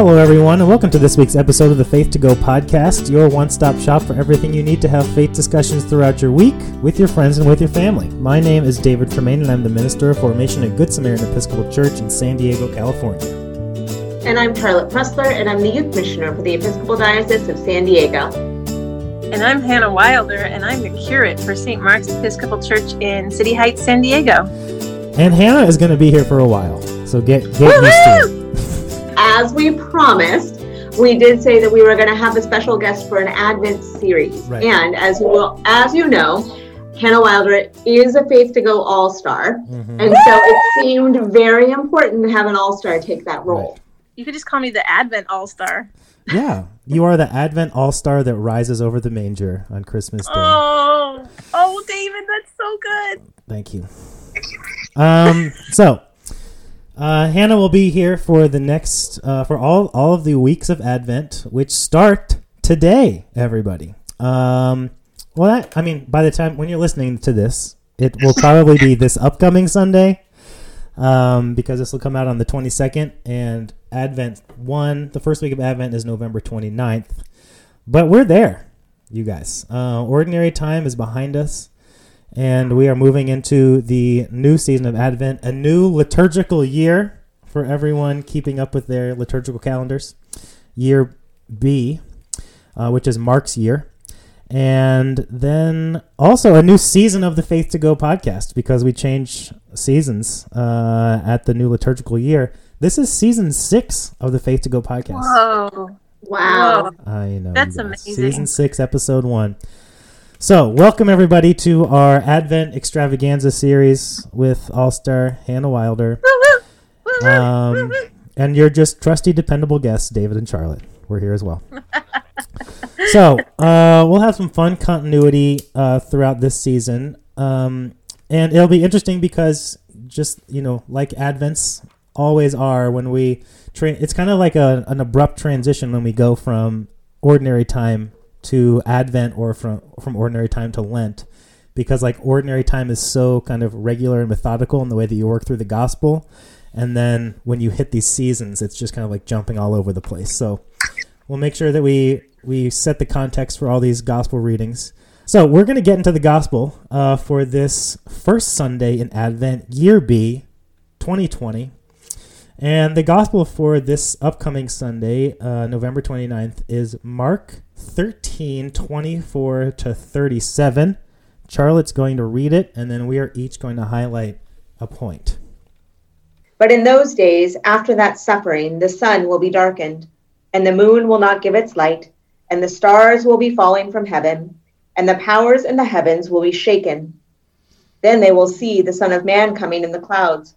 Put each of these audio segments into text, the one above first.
Hello, everyone, and welcome to this week's episode of the Faith to Go podcast, your one stop shop for everything you need to have faith discussions throughout your week with your friends and with your family. My name is David Tremaine, and I'm the minister of formation at Good Samaritan Episcopal Church in San Diego, California. And I'm Charlotte Pressler, and I'm the youth missioner for the Episcopal Diocese of San Diego. And I'm Hannah Wilder, and I'm the curate for St. Mark's Episcopal Church in City Heights, San Diego. And Hannah is going to be here for a while, so get, get used to it as we promised, we did say that we were going to have a special guest for an Advent series. Right. And as you will, as you know, Hannah Wilder is a Faith to Go All Star, mm-hmm. and so it seemed very important to have an All Star take that role. Right. You could just call me the Advent All Star. Yeah, you are the Advent All Star that rises over the manger on Christmas Day. Oh, oh, David, that's so good. Thank you. Um, so uh, Hannah will be here for the next uh, for all all of the weeks of Advent, which start today. Everybody. Um, well, that, I mean, by the time when you're listening to this, it will probably be this upcoming Sunday, um, because this will come out on the 22nd, and Advent one, the first week of Advent is November 29th. But we're there, you guys. Uh, ordinary time is behind us and we are moving into the new season of Advent, a new liturgical year for everyone keeping up with their liturgical calendars. Year B, uh, which is Mark's year. And then also a new season of the Faith to Go podcast because we change seasons uh, at the new liturgical year. This is season six of the Faith to Go podcast. Whoa. Wow. I know. That's amazing. Season six, episode one. So, welcome everybody to our Advent extravaganza series with All Star Hannah Wilder. Um, and you're just trusty, dependable guests, David and Charlotte. We're here as well. so, uh, we'll have some fun continuity uh, throughout this season. Um, and it'll be interesting because, just, you know, like Advents always are when we train, it's kind of like a, an abrupt transition when we go from ordinary time to Advent or from from ordinary time to Lent because like ordinary time is so kind of regular and methodical in the way that you work through the gospel and then when you hit these seasons it's just kind of like jumping all over the place. So we'll make sure that we we set the context for all these gospel readings. So we're going to get into the gospel uh, for this first sunday in advent year b 2020 and the gospel for this upcoming Sunday, uh, November 29th, is Mark 13 24 to 37. Charlotte's going to read it, and then we are each going to highlight a point. But in those days, after that suffering, the sun will be darkened, and the moon will not give its light, and the stars will be falling from heaven, and the powers in the heavens will be shaken. Then they will see the Son of Man coming in the clouds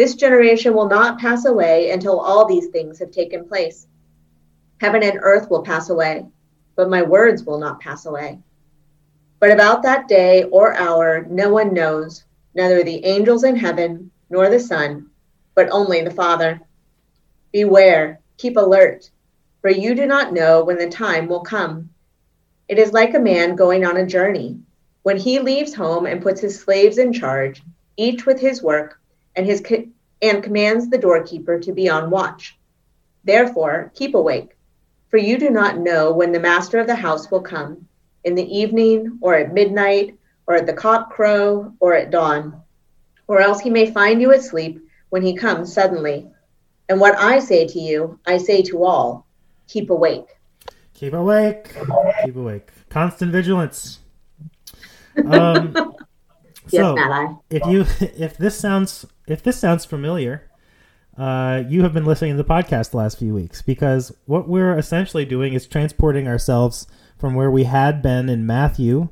this generation will not pass away until all these things have taken place. Heaven and earth will pass away, but my words will not pass away. But about that day or hour no one knows, neither the angels in heaven nor the Son, but only the Father. Beware, keep alert, for you do not know when the time will come. It is like a man going on a journey. When he leaves home and puts his slaves in charge, each with his work, and his co- and commands the doorkeeper to be on watch. Therefore, keep awake, for you do not know when the master of the house will come, in the evening, or at midnight, or at the cock crow, or at dawn, or else he may find you asleep when he comes suddenly. And what I say to you, I say to all keep awake. Keep awake. Keep awake. Constant vigilance. Um, so yes, if you if this sounds if this sounds familiar, uh, you have been listening to the podcast the last few weeks because what we're essentially doing is transporting ourselves from where we had been in Matthew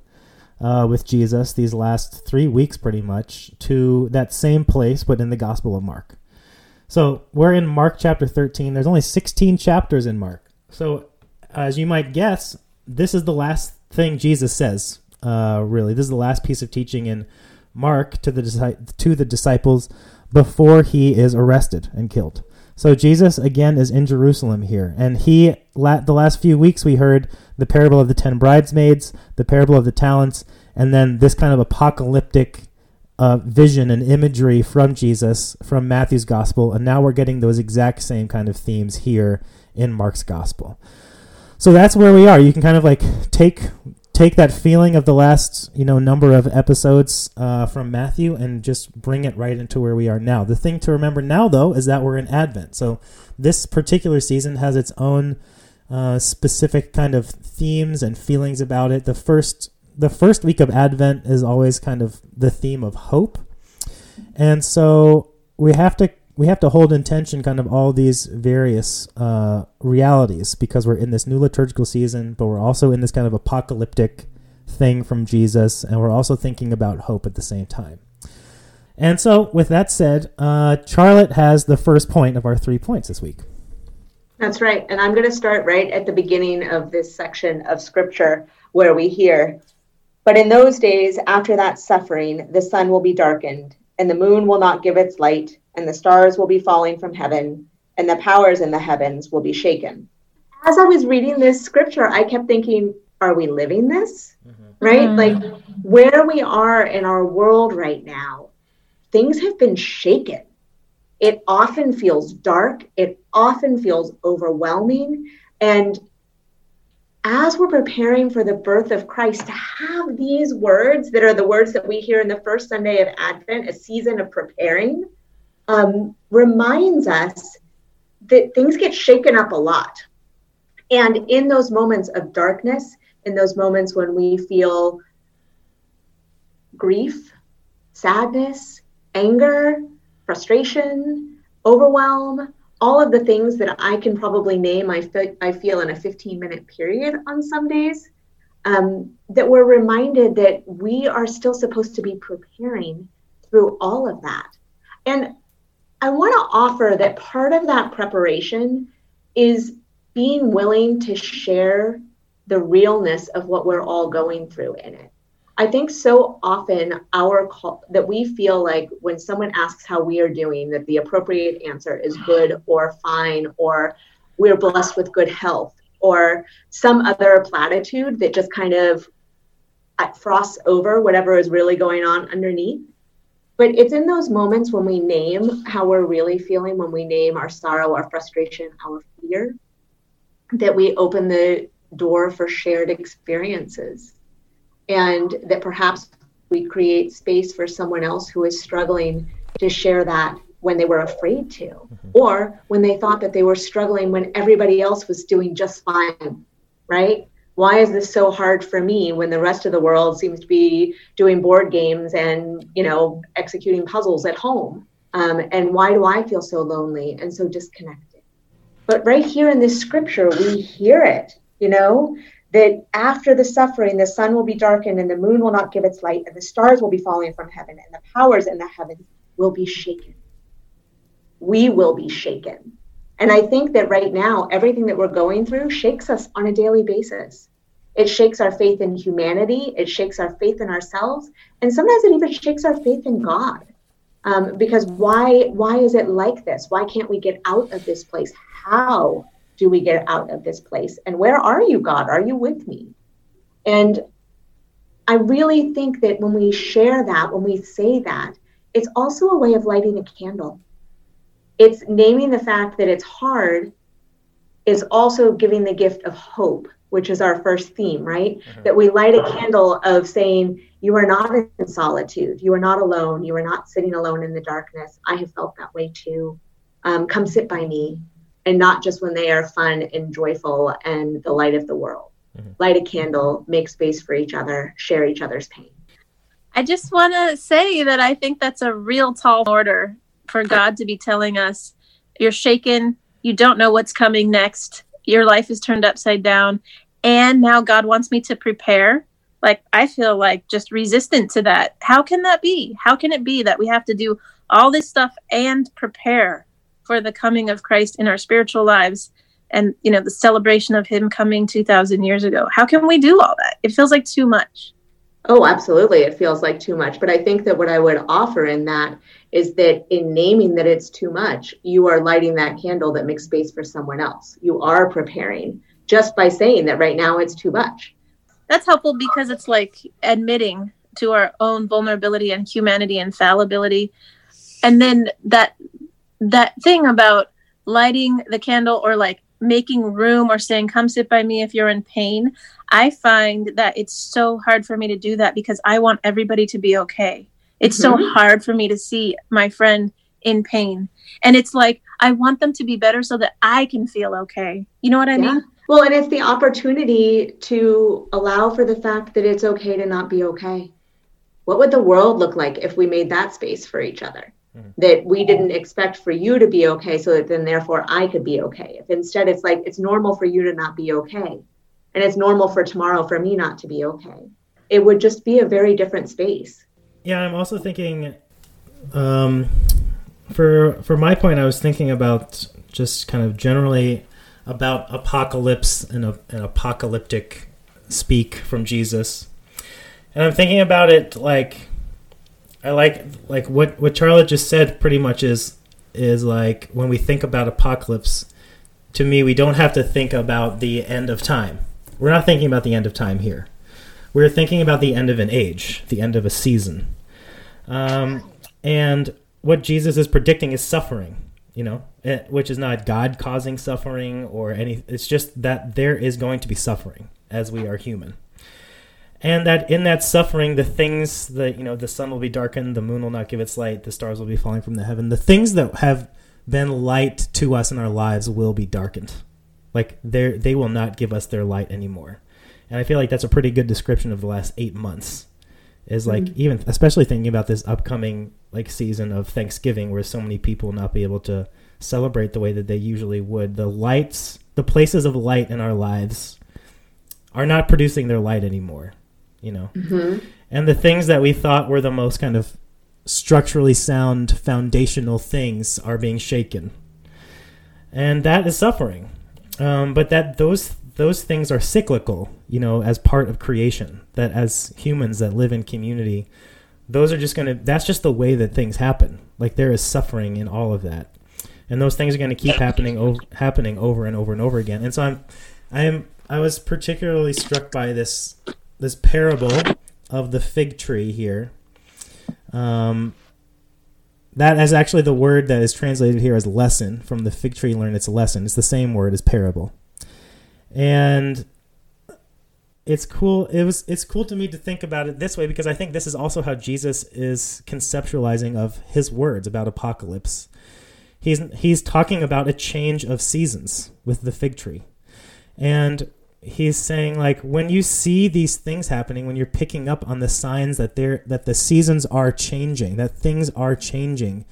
uh, with Jesus these last three weeks, pretty much, to that same place, but in the Gospel of Mark. So we're in Mark chapter 13. There's only 16 chapters in Mark. So, as you might guess, this is the last thing Jesus says. Uh, really, this is the last piece of teaching in Mark to the to the disciples before he is arrested and killed. So Jesus again is in Jerusalem here, and he the last few weeks we heard the parable of the ten bridesmaids, the parable of the talents, and then this kind of apocalyptic uh, vision and imagery from Jesus from Matthew's gospel, and now we're getting those exact same kind of themes here in Mark's gospel. So that's where we are. You can kind of like take take that feeling of the last you know number of episodes uh, from Matthew and just bring it right into where we are now. The thing to remember now, though, is that we're in Advent. So this particular season has its own uh, specific kind of themes and feelings about it. The first the first week of Advent is always kind of the theme of hope, and so we have to we have to hold in tension kind of all these various uh, realities because we're in this new liturgical season, but we're also in this kind of apocalyptic thing from Jesus, and we're also thinking about hope at the same time. And so, with that said, uh, Charlotte has the first point of our three points this week. That's right. And I'm going to start right at the beginning of this section of scripture where we hear, But in those days, after that suffering, the sun will be darkened, and the moon will not give its light and the stars will be falling from heaven, and the powers in the heavens will be shaken. As I was reading this scripture, I kept thinking, are we living this? Mm-hmm. Right? Mm-hmm. Like where we are in our world right now, things have been shaken. It often feels dark, it often feels overwhelming. And as we're preparing for the birth of Christ, to have these words that are the words that we hear in the first Sunday of Advent, a season of preparing, um, reminds us that things get shaken up a lot. And in those moments of darkness, in those moments when we feel grief, sadness, anger, frustration, overwhelm, all of the things that I can probably name, I, fe- I feel in a 15 minute period on some days, um, that we're reminded that we are still supposed to be preparing through all of that. And I want to offer that part of that preparation is being willing to share the realness of what we're all going through in it. I think so often our call that we feel like when someone asks how we are doing, that the appropriate answer is good or fine or we're blessed with good health or some other platitude that just kind of uh, frosts over whatever is really going on underneath. But it's in those moments when we name how we're really feeling, when we name our sorrow, our frustration, our fear, that we open the door for shared experiences. And that perhaps we create space for someone else who is struggling to share that when they were afraid to, mm-hmm. or when they thought that they were struggling when everybody else was doing just fine, right? Why is this so hard for me when the rest of the world seems to be doing board games and you know executing puzzles at home? Um, and why do i feel so lonely and so disconnected? But right here in this scripture we hear it you know that after the suffering the sun will be darkened and the moon will not give its light and the stars will be falling from heaven and the powers in the heavens will be shaken. We will be shaken and I think that right now, everything that we're going through shakes us on a daily basis. It shakes our faith in humanity, it shakes our faith in ourselves, and sometimes it even shakes our faith in God. Um, because why why is it like this? Why can't we get out of this place? How do we get out of this place? And where are you, God? Are you with me? And I really think that when we share that, when we say that, it's also a way of lighting a candle it's naming the fact that it's hard is also giving the gift of hope which is our first theme right? Mm-hmm. that we light a candle of saying you are not in solitude. You are not alone. You are not sitting alone in the darkness. I have felt that way too. Um, come sit by me. And not just when they are fun and joyful and the light of the world. Mm-hmm. light a candle make space for each other share each other's pain. I just want to say that i think that's a real tall order for God to be telling us, you're shaken, you don't know what's coming next, your life is turned upside down, and now God wants me to prepare. Like, I feel like just resistant to that. How can that be? How can it be that we have to do all this stuff and prepare for the coming of Christ in our spiritual lives? and you know the celebration of him coming 2000 years ago how can we do all that it feels like too much oh absolutely. It feels like too much. But i think that what i would offer in that is that in naming that it's too much you are lighting that candle that makes space for someone else. You are preparing just by saying that right now it's too much. That's helpful because it's like admitting to our own vulnerability and humanity and fallibility. And then that that thing about lighting the candle or like making room or saying come sit by me if you're in pain i find that it's so hard for me to do that because i want everybody to be okay. It's mm-hmm. so hard for me to see my friend in pain. And it's like i want them to be better so that i can feel okay. You know what i yeah. mean? Well and it's the opportunity to allow for the fact that it's okay to not be okay. What would the world look like if we made that space for each other? Mm-hmm. that we didn't expect for you to be okay so that then therefore i could be okay. If instead it's like it's normal for you to not be okay and it's normal for tomorrow for me not to be okay it would just be a very different space yeah i'm also thinking um, for for my point i was thinking about just kind of generally about apocalypse and a, an apocalyptic speak from jesus and i'm thinking about it like I like like what what Charlotte just said. Pretty much is is like when we think about apocalypse. To me, we don't have to think about the end of time. We're not thinking about the end of time here. We're thinking about the end of an age, the end of a season. Um, and what Jesus is predicting is suffering, you know, eh, which is not God causing suffering or any. It's just that there is going to be suffering as we are human and that in that suffering the things that you know the sun will be darkened the moon will not give its light the stars will be falling from the heaven the things that have been light to us in our lives will be darkened like they they will not give us their light anymore and i feel like that's a pretty good description of the last eight months is like mm-hmm. even especially thinking about this upcoming like season of thanksgiving where so many people will not be able to celebrate the way that they usually would the lights the places of light in our lives are not producing their light anymore you know. Mm-hmm. And the things that we thought were the most kind of structurally sound foundational things are being shaken. And that is suffering. Um, but that those those things are cyclical, you know, as part of creation. That as humans that live in community, those are just going to that's just the way that things happen. Like there is suffering in all of that. And those things are going to keep happening o- happening over and over and over again. And so I'm I'm I was particularly struck by this this parable of the fig tree here. Um, that is actually the word that is translated here as lesson from the fig tree learn its lesson. It's the same word as parable. And it's cool it was it's cool to me to think about it this way because I think this is also how Jesus is conceptualizing of his words about apocalypse. He's he's talking about a change of seasons with the fig tree. And he's saying like when you see these things happening when you're picking up on the signs that they're that the seasons are changing that things are changing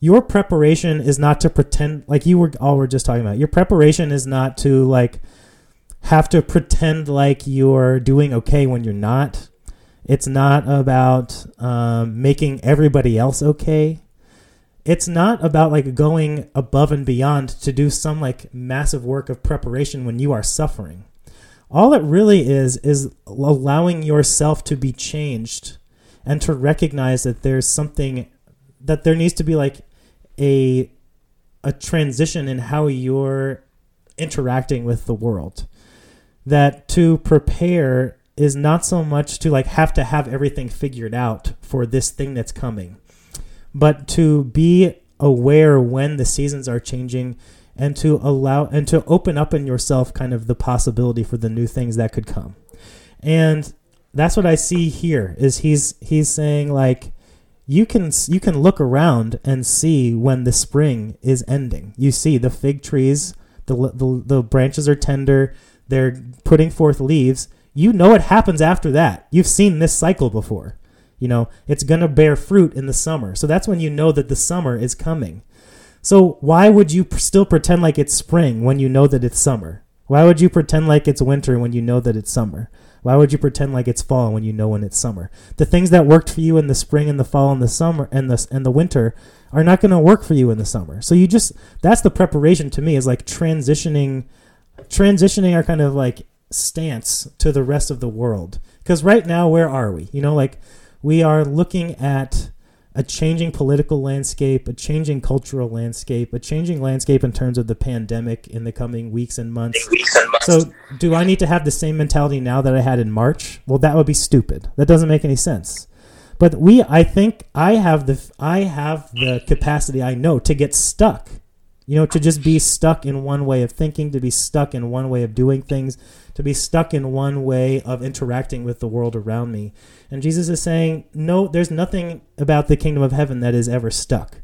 your preparation is not to pretend like you were all we're just talking about your preparation is not to like have to pretend like you're doing okay when you're not. It's not about um, making everybody else okay it's not about like going above and beyond to do some like massive work of preparation when you are suffering. All it really is is allowing yourself to be changed and to recognize that there's something that there needs to be like a a transition in how you're interacting with the world. That to prepare is not so much to like have to have everything figured out for this thing that's coming but to be aware when the seasons are changing and to allow and to open up in yourself kind of the possibility for the new things that could come. And that's what i see here is he's he's saying like you can you can look around and see when the spring is ending. You see the fig trees the the, the branches are tender they're putting forth leaves. You know what happens after that. You've seen this cycle before you know, it's going to bear fruit in the summer. So that's when you know that the summer is coming. So why would you still pretend like it's spring when you know that it's summer? Why would you pretend like it's winter when you know that it's summer? Why would you pretend like it's fall when you know when it's summer? The things that worked for you in the spring and the fall and the summer and the and the winter are not going to work for you in the summer. So you just that's the preparation to me is like transitioning transitioning our kind of like stance to the rest of the world. Cuz right now where are we? You know like we are looking at a changing political landscape, a changing cultural landscape, a changing landscape in terms of the pandemic in the coming weeks and months. Weeks and months. So, do I need to have the same mentality now that I had in March? Well, that would be stupid. That doesn't make any sense. But we, I think, I have the, I have the capacity. I know to get stuck. You know, to just be stuck in one way of thinking, to be stuck in one way of doing things, to be stuck in one way of interacting with the world around me. And Jesus is saying, no, there's nothing about the kingdom of heaven that is ever stuck.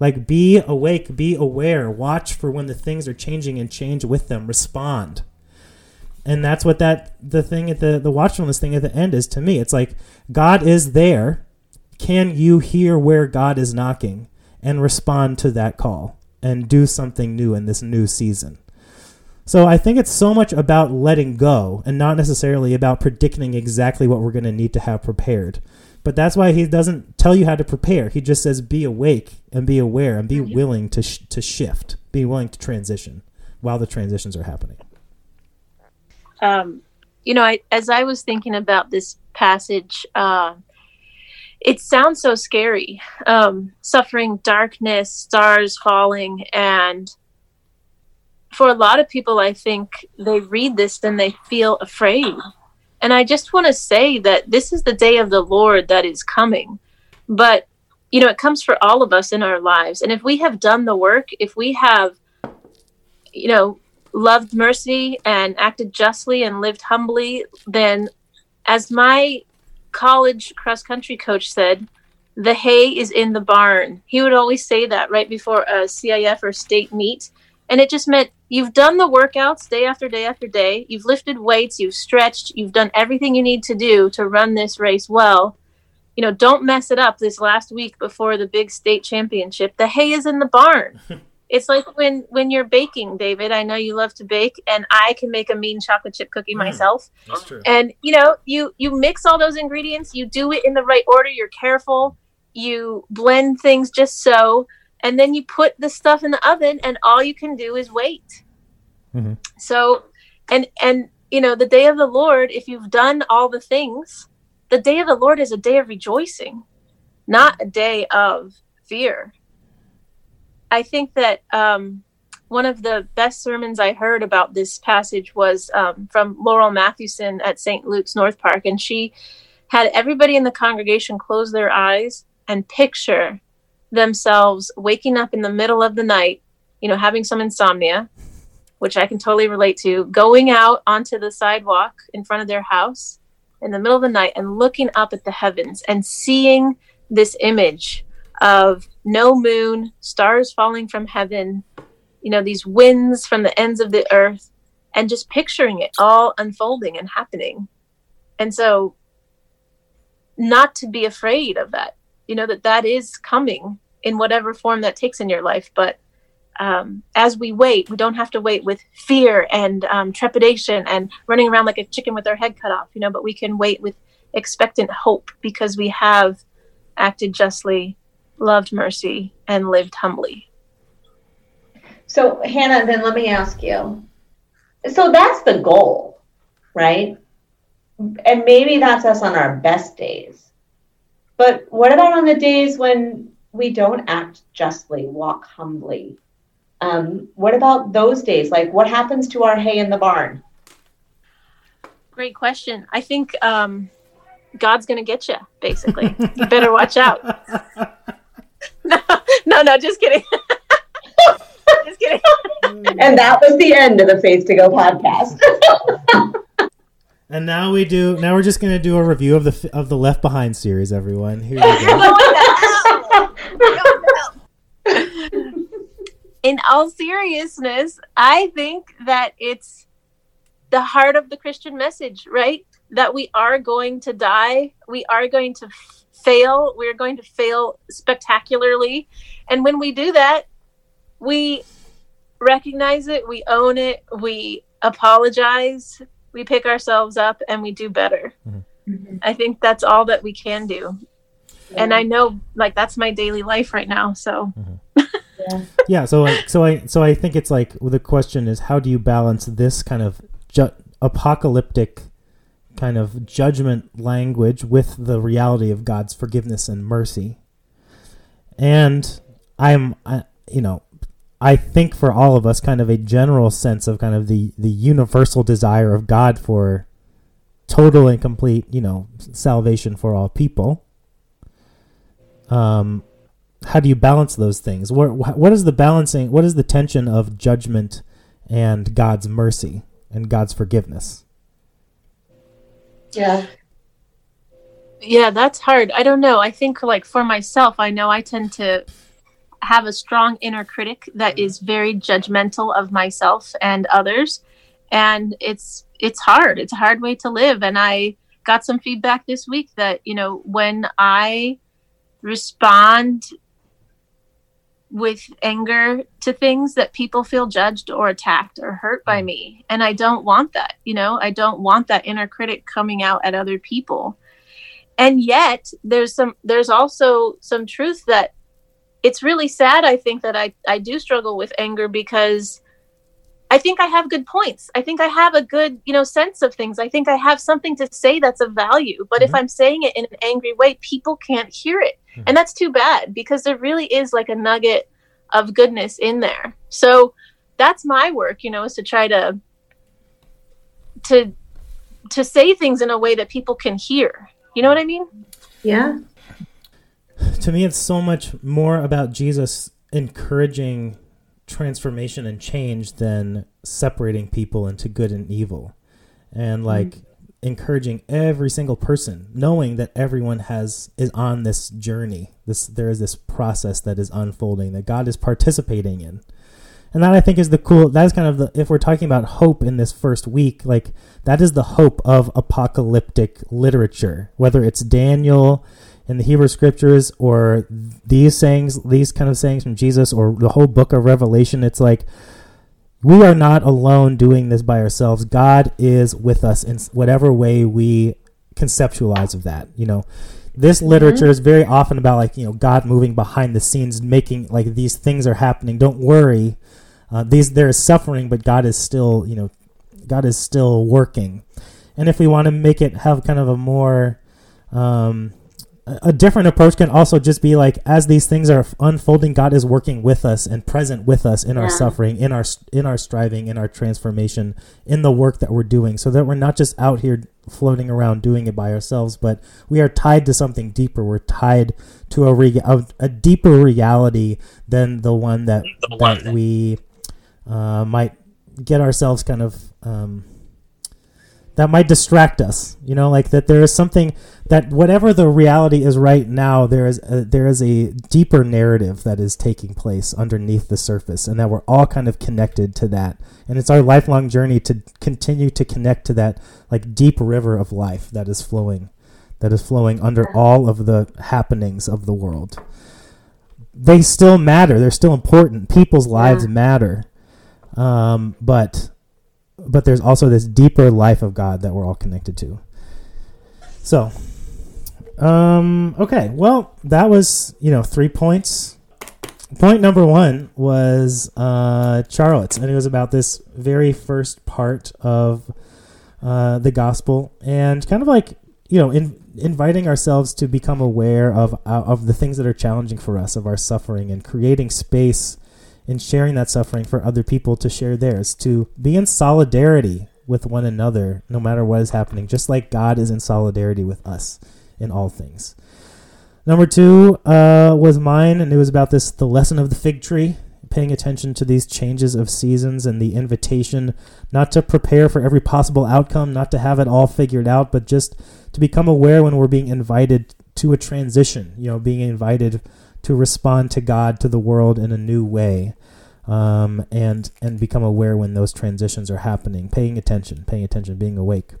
Like, be awake, be aware, watch for when the things are changing and change with them, respond. And that's what that, the thing at the, the watchfulness thing at the end is to me. It's like, God is there. Can you hear where God is knocking and respond to that call and do something new in this new season? So I think it's so much about letting go and not necessarily about predicting exactly what we're going to need to have prepared. But that's why he doesn't tell you how to prepare. He just says be awake and be aware and be willing to sh- to shift, be willing to transition while the transitions are happening. Um, you know, I, as I was thinking about this passage, uh, it sounds so scary. Um, suffering, darkness, stars falling, and for a lot of people, I think they read this and they feel afraid. And I just want to say that this is the day of the Lord that is coming. But, you know, it comes for all of us in our lives. And if we have done the work, if we have, you know, loved mercy and acted justly and lived humbly, then as my college cross country coach said, the hay is in the barn. He would always say that right before a CIF or state meet. And it just meant you've done the workouts day after day after day. You've lifted weights, you've stretched, you've done everything you need to do to run this race well. You know, don't mess it up this last week before the big state championship. The hay is in the barn. it's like when when you're baking, David. I know you love to bake, and I can make a mean chocolate chip cookie mm, myself. That's true. And you know, you you mix all those ingredients, you do it in the right order. You're careful. You blend things just so and then you put the stuff in the oven and all you can do is wait mm-hmm. so and and you know the day of the lord if you've done all the things the day of the lord is a day of rejoicing not a day of fear i think that um, one of the best sermons i heard about this passage was um, from laurel mathewson at st luke's north park and she had everybody in the congregation close their eyes and picture themselves waking up in the middle of the night, you know, having some insomnia, which I can totally relate to, going out onto the sidewalk in front of their house in the middle of the night and looking up at the heavens and seeing this image of no moon, stars falling from heaven, you know, these winds from the ends of the earth, and just picturing it all unfolding and happening. And so, not to be afraid of that, you know, that that is coming in whatever form that takes in your life. But um, as we wait, we don't have to wait with fear and um, trepidation and running around like a chicken with our head cut off, you know, but we can wait with expectant hope because we have acted justly, loved mercy, and lived humbly. So, Hannah, then let me ask you. So that's the goal, right? And maybe that's us on our best days. But what about on the days when we don't act justly, walk humbly. Um, what about those days? Like, what happens to our hay in the barn? Great question. I think um, God's going to get you, basically. you better watch out. no, no, no, just kidding. just kidding. and that was the end of the Faith to Go podcast. And now we do. Now we're just going to do a review of the of the Left Behind series. Everyone, here you go. in all seriousness, I think that it's the heart of the Christian message, right? That we are going to die, we are going to fail, we're going to fail spectacularly. And when we do that, we recognize it, we own it, we apologize, we pick ourselves up and we do better. Mhm. I think that's all that we can do. And I know like that's my daily life right now. So yeah so I, so i so i think it's like well, the question is how do you balance this kind of ju- apocalyptic kind of judgment language with the reality of god's forgiveness and mercy and i'm I, you know i think for all of us kind of a general sense of kind of the the universal desire of god for total and complete you know salvation for all people um how do you balance those things? What what is the balancing? What is the tension of judgment and God's mercy and God's forgiveness? Yeah. yeah, that's hard. I don't know. I think like for myself, I know I tend to have a strong inner critic that mm-hmm. is very judgmental of myself and others. And it's it's hard. It's a hard way to live. And I got some feedback this week that, you know, when I respond with anger to things that people feel judged or attacked or hurt by mm-hmm. me and i don't want that you know i don't want that inner critic coming out at other people and yet there's some there's also some truth that it's really sad i think that i i do struggle with anger because i think i have good points. I think i have a good you know sense of things. I think i have something to say that's of value. But if Mhm. i'm saying it in an angry way people can't hear it. Mhm. and that's too bad because there really is like a nugget of goodness in there. So that's my work you know is to try to to to say things in a way that people can hear. You know what i mean? Yeah. To me, it's so much more about Jesus encouraging transformation and change than separating people into good and evil, and mm-hmm. like encouraging every single person, knowing that everyone has is on this journey. This there is this process that is unfolding that God is participating in. And that I think is the cool. That is kind of the if we're talking about hope in this first week, like that is the hope of apocalyptic literature. Whether it's Daniel in the Hebrew scriptures or these sayings, these kind of sayings from Jesus, or the whole book of Revelation, it's like we are not alone doing this by ourselves. God is with us in whatever way we conceptualize of that. You know, this literature is very often about like you know God moving behind the scenes, making like these things are happening. Don't worry, uh, these there is suffering, but God is still you know God is still working. And if we want to make it have kind of a more um, a a different approach can also just be like as these things are unfolding god is working with us and present with us in our suffering in our in our striving in our transformation in the work that we're doing so that we're not just out here floating around doing it by ourselves but we are tied to something deeper. We're tied to a re- a, a deeper reality than the one that that we uh, might get ourselves kind of um, that might distract us you know like that there is something that whatever the reality is right now there is a, there is a deeper narrative that is taking place underneath the surface and that we're all kind of connected to that. And it's our lifelong journey to continue to connect to that like deep river of life that is flowing that is flowing under all of the happenings of the world. They still matter. They're still important. People's lives Yeah. matter. Um, but but there's also this deeper life of God that we're all connected to. So, um, okay, well, that was you know three points. Point number one was uh, Charlotte's, and it was about this very first part of uh, the gospel, and kind of like you know, in, inviting ourselves to become aware of uh, of the things that are challenging for us, of our suffering, and creating space in sharing that suffering for other people to share theirs, to be in solidarity with one another, no matter what is happening, just like God is in solidarity with us in all things. Number two uh, was mine, and it was about this the lesson of the fig tree, paying attention to these changes of seasons and the invitation not to prepare for every possible outcome, not to have it all figured out, but just to become aware when we're being invited to a transition, you know, being invited to respond to God, to the world in a new way, um, and and become aware when those transitions are happening, paying attention, paying attention, being awake.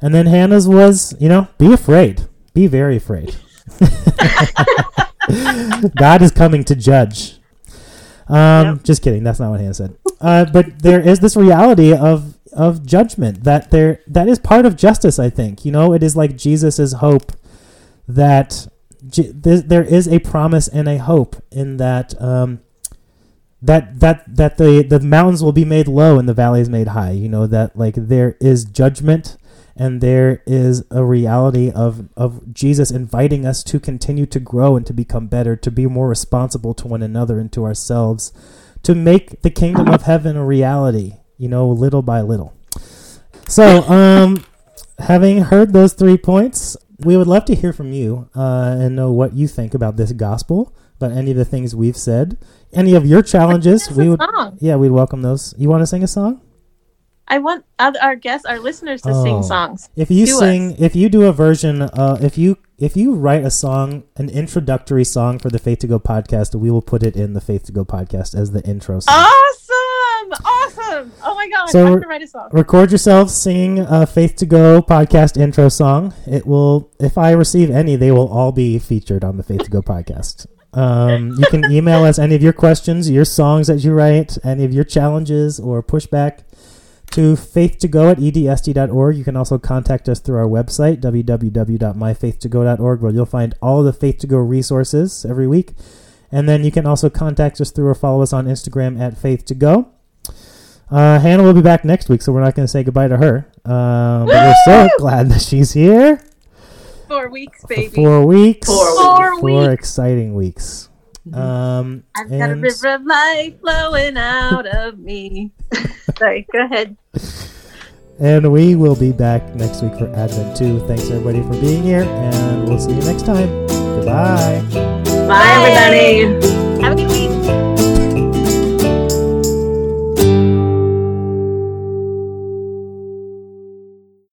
And then Hannah's was, you know, be afraid, be very afraid. God is coming to judge. Um, Yep. Just kidding. That's not what Hannah said. Uh, but there is this reality of of judgment that there that is part of justice i think you know it is like jesus's hope that there is a promise and a hope in that um, that that that the the mountains will be made low and the valleys made high. You know that like there is judgment and there is a reality of of Jesus inviting us to continue to grow and to become better to be more responsible to one another and to ourselves to make the kingdom of heaven a reality you know little by little. So um having heard those three points we would love to hear from you uh, and know what you think about this gospel about any of the things we've said any of your challenges we would song. yeah we'd welcome those you want to sing a song I want other, our guests, our listeners, to Oh. sing songs. If you Do sing, if you do a version, uh, if you if you write a song, an introductory song for the Faith to Go podcast, we will put it in the Faith to Go podcast as the intro song. Awesome! Awesome! Oh my god! So I have to write a song. Record yourself singing a Faith to Go podcast intro song. It will, if I receive any, they will all be featured on the Faith to Go podcast. Um, you can email us any of your questions, your songs that you write, any of your challenges or pushback to faith2go at E edsd.org. You can also contact us through our website, www.myfaith2go.org, where you'll find all the Faith to Go resources every week. And then you can also contact us through or follow us on Instagram at Faith to Go. Uh, Hannah will be back next week, so we're not going to say goodbye to her. Um, but we're so glad that she's here Four weeks, baby. four weeks. Four weeks. Four exciting weeks. Um, I've got a and- river of life flowing out of me. Sorry, go ahead. And we will be back next week for Advent 2. Thanks everybody for being here, and we'll see you next time. Goodbye. Bye, everybody. Have a good week.